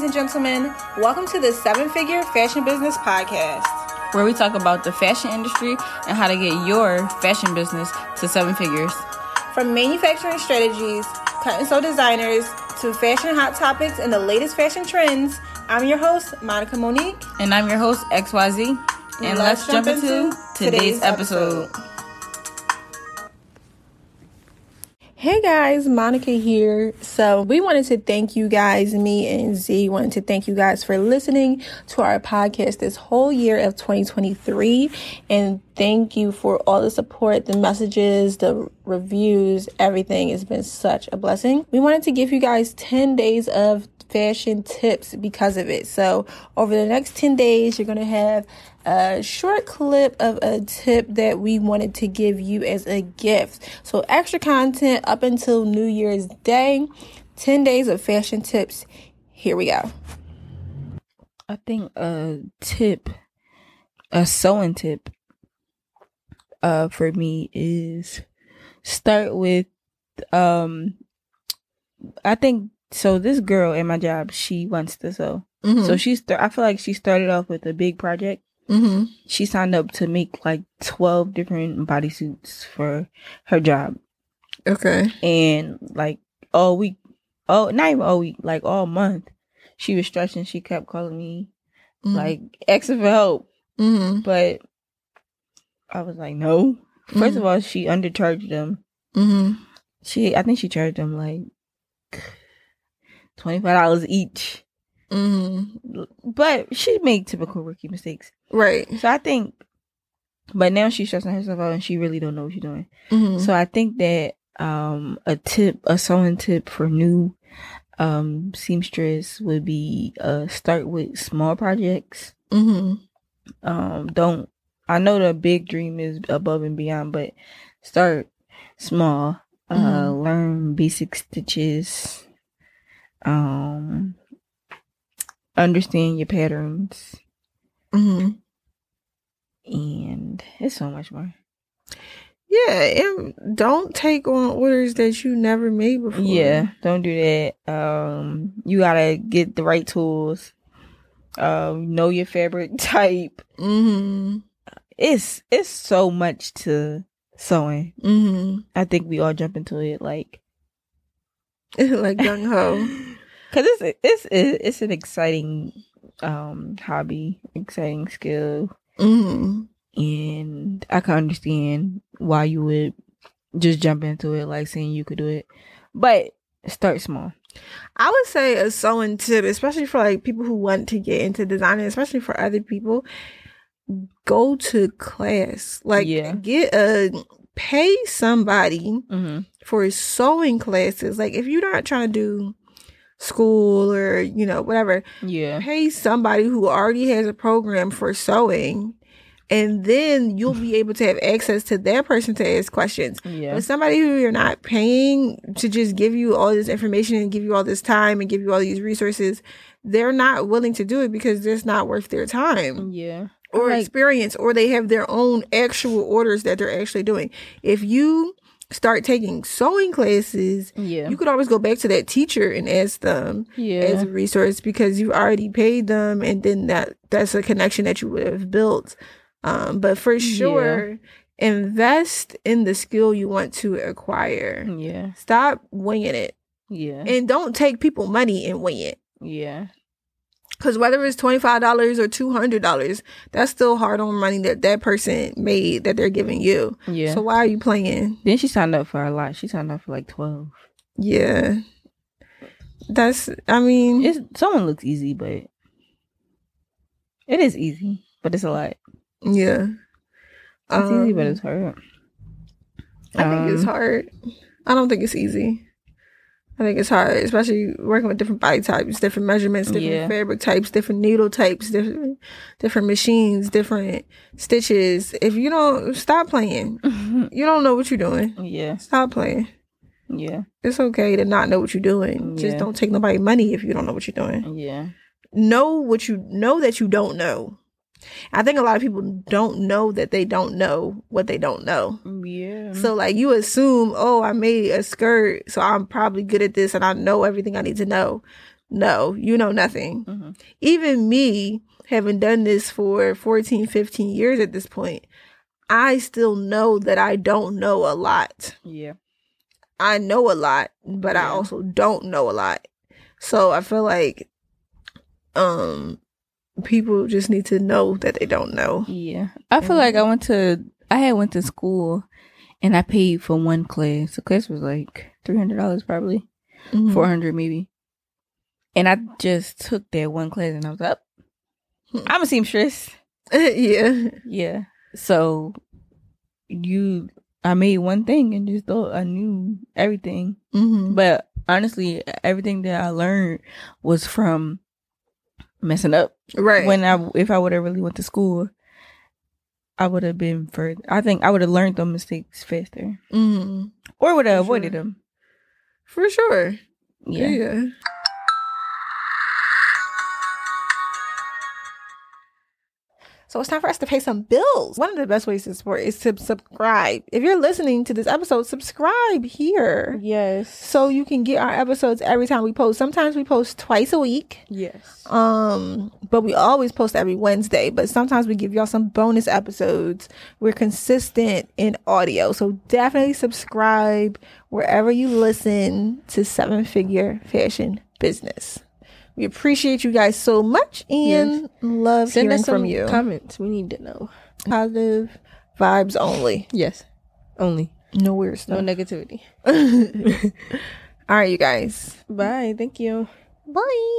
ladies and gentlemen. Welcome to the Seven Figure Fashion Business Podcast, where we talk about the fashion industry and how to get your fashion business to seven figures. From manufacturing strategies, cut and sew designers, to fashion hot topics and the latest fashion trends, I'm your host, Monica Monique. And I'm your host, XYZ. And let's, let's jump, jump into today's episode. episode. Hey guys, Monica here. So, we wanted to thank you guys, me and Z wanted to thank you guys for listening to our podcast this whole year of 2023. And thank you for all the support, the messages, the reviews, everything. It's been such a blessing. We wanted to give you guys 10 days of fashion tips because of it. So, over the next 10 days, you're going to have a short clip of a tip that we wanted to give you as a gift. So, extra content up until New Year's Day, 10 days of fashion tips. Here we go. I think a tip, a sewing tip uh for me is start with um I think so this girl at my job, she wants to sew. Mm-hmm. So she's I feel like she started off with a big project Mm-hmm. She signed up to make like 12 different bodysuits for her job. Okay. And like all week, oh, not even all week, like all month, she was stretching. She kept calling me, mm-hmm. like, asking for help. Mm-hmm. But I was like, no. 1st of mm-hmm. all, she undercharged them. Mm-hmm. She, I think she charged them like $25 each. Mm-hmm. But she made typical rookie mistakes. Right. So I think, but now she's stressing herself out and she really don't know what she's doing. Mm-hmm. So I think that um a tip, a sewing tip for new um seamstress would be uh start with small projects. Mm-hmm. Um, don't. I know the big dream is above and beyond, but start small. Uh, mm-hmm. learn basic stitches. Um, understand your patterns. Mm-hmm. And it's so much more. Yeah, and don't take on orders that you never made before. Yeah, don't do that. Um, you gotta get the right tools. Um, know your fabric type. Mm-hmm. It's it's so much to sewing. Mm-hmm. I think we all jump into it like like gung ho. because it's it's it's an exciting um hobby, exciting skill, mm-hmm. and I can understand why you would just jump into it, like saying you could do it, but start small. I would say a sewing tip, especially for like people who want to get into designing, especially for other people, go to class. Like yeah. get a pay somebody mm-hmm. for sewing classes. Like if you're not trying to do school or you know whatever yeah pay somebody who already has a program for sewing and then you'll be able to have access to that person to ask questions. Yeah. But somebody who you're not paying to just give you all this information and give you all this time and give you all these resources, they're not willing to do it because it's not worth their time. Yeah. Or like, experience, or they have their own actual orders that they're actually doing. If you start taking sewing classes, yeah. you could always go back to that teacher and ask them yeah. as a resource because you already paid them and then that that's a connection that you would have built. Um, but for sure, yeah. invest in the skill you want to acquire. Yeah. Stop winging it. Yeah. And don't take people money and wing it. Yeah. Because whether it's $25 or $200, that's still hard on money that that person made that they're giving you. Yeah. So why are you playing? Then she signed up for a lot. She signed up for like 12. Yeah. That's, I mean. It's, someone looks easy, but it is easy, but it's a lot. Yeah. It's um, easy, but it's hard. I um, think it's um, hard. I don't think it's easy. I think it's hard, especially working with different body types, different measurements, different yeah. fabric types, different needle types, different different machines, different stitches. If you don't stop playing, you don't know what you're doing. Yeah. Stop playing. Yeah. It's okay to not know what you're doing. Yeah. Just don't take nobody money if you don't know what you're doing. Yeah. Know what you know that you don't know. I think a lot of people don't know that they don't know what they don't know. Yeah. So like you assume, oh, I made a skirt, so I'm probably good at this and I know everything I need to know. no, you know nothing. Mm-hmm. Even me, having done this for 14, 15 years at this point, I still know that I don't know a lot. Yeah. I know a lot, but yeah. I also don't know a lot. So I feel like um people just need to know that they don't know. Yeah. I feel like I went to I had went to school and I paid for one class. The class was like three hundred dollars probably. Mm-hmm. Four hundred maybe. And I just took that one class and I was up. Hmm. I'm a seamstress. yeah. Yeah. So you I made one thing and just thought I knew everything. Mm-hmm. But honestly, everything that I learned was from messing up. Right. When I if I would have really went to school, I would have been further. I think I would have learned those mistakes faster, mm-hmm. or would have avoided sure. them. For sure. Yeah. yeah. So it's time for us to pay some bills. One of the best ways to support is to subscribe. If you're listening to this episode, subscribe here. Yes. So you can get our episodes every time we post. Sometimes we post twice a week. Yes. Um, but we always post every Wednesday. But sometimes we give y'all some bonus episodes. We're consistent in audio. So definitely subscribe wherever you listen to Seven Figure Fashion Business. We appreciate you guys so much and yes. love Send hearing from you. Comments. We need to know. Positive vibes only. Yes. Only. No weird stuff. No negativity. All right, you guys. Bye. Thank you. Bye.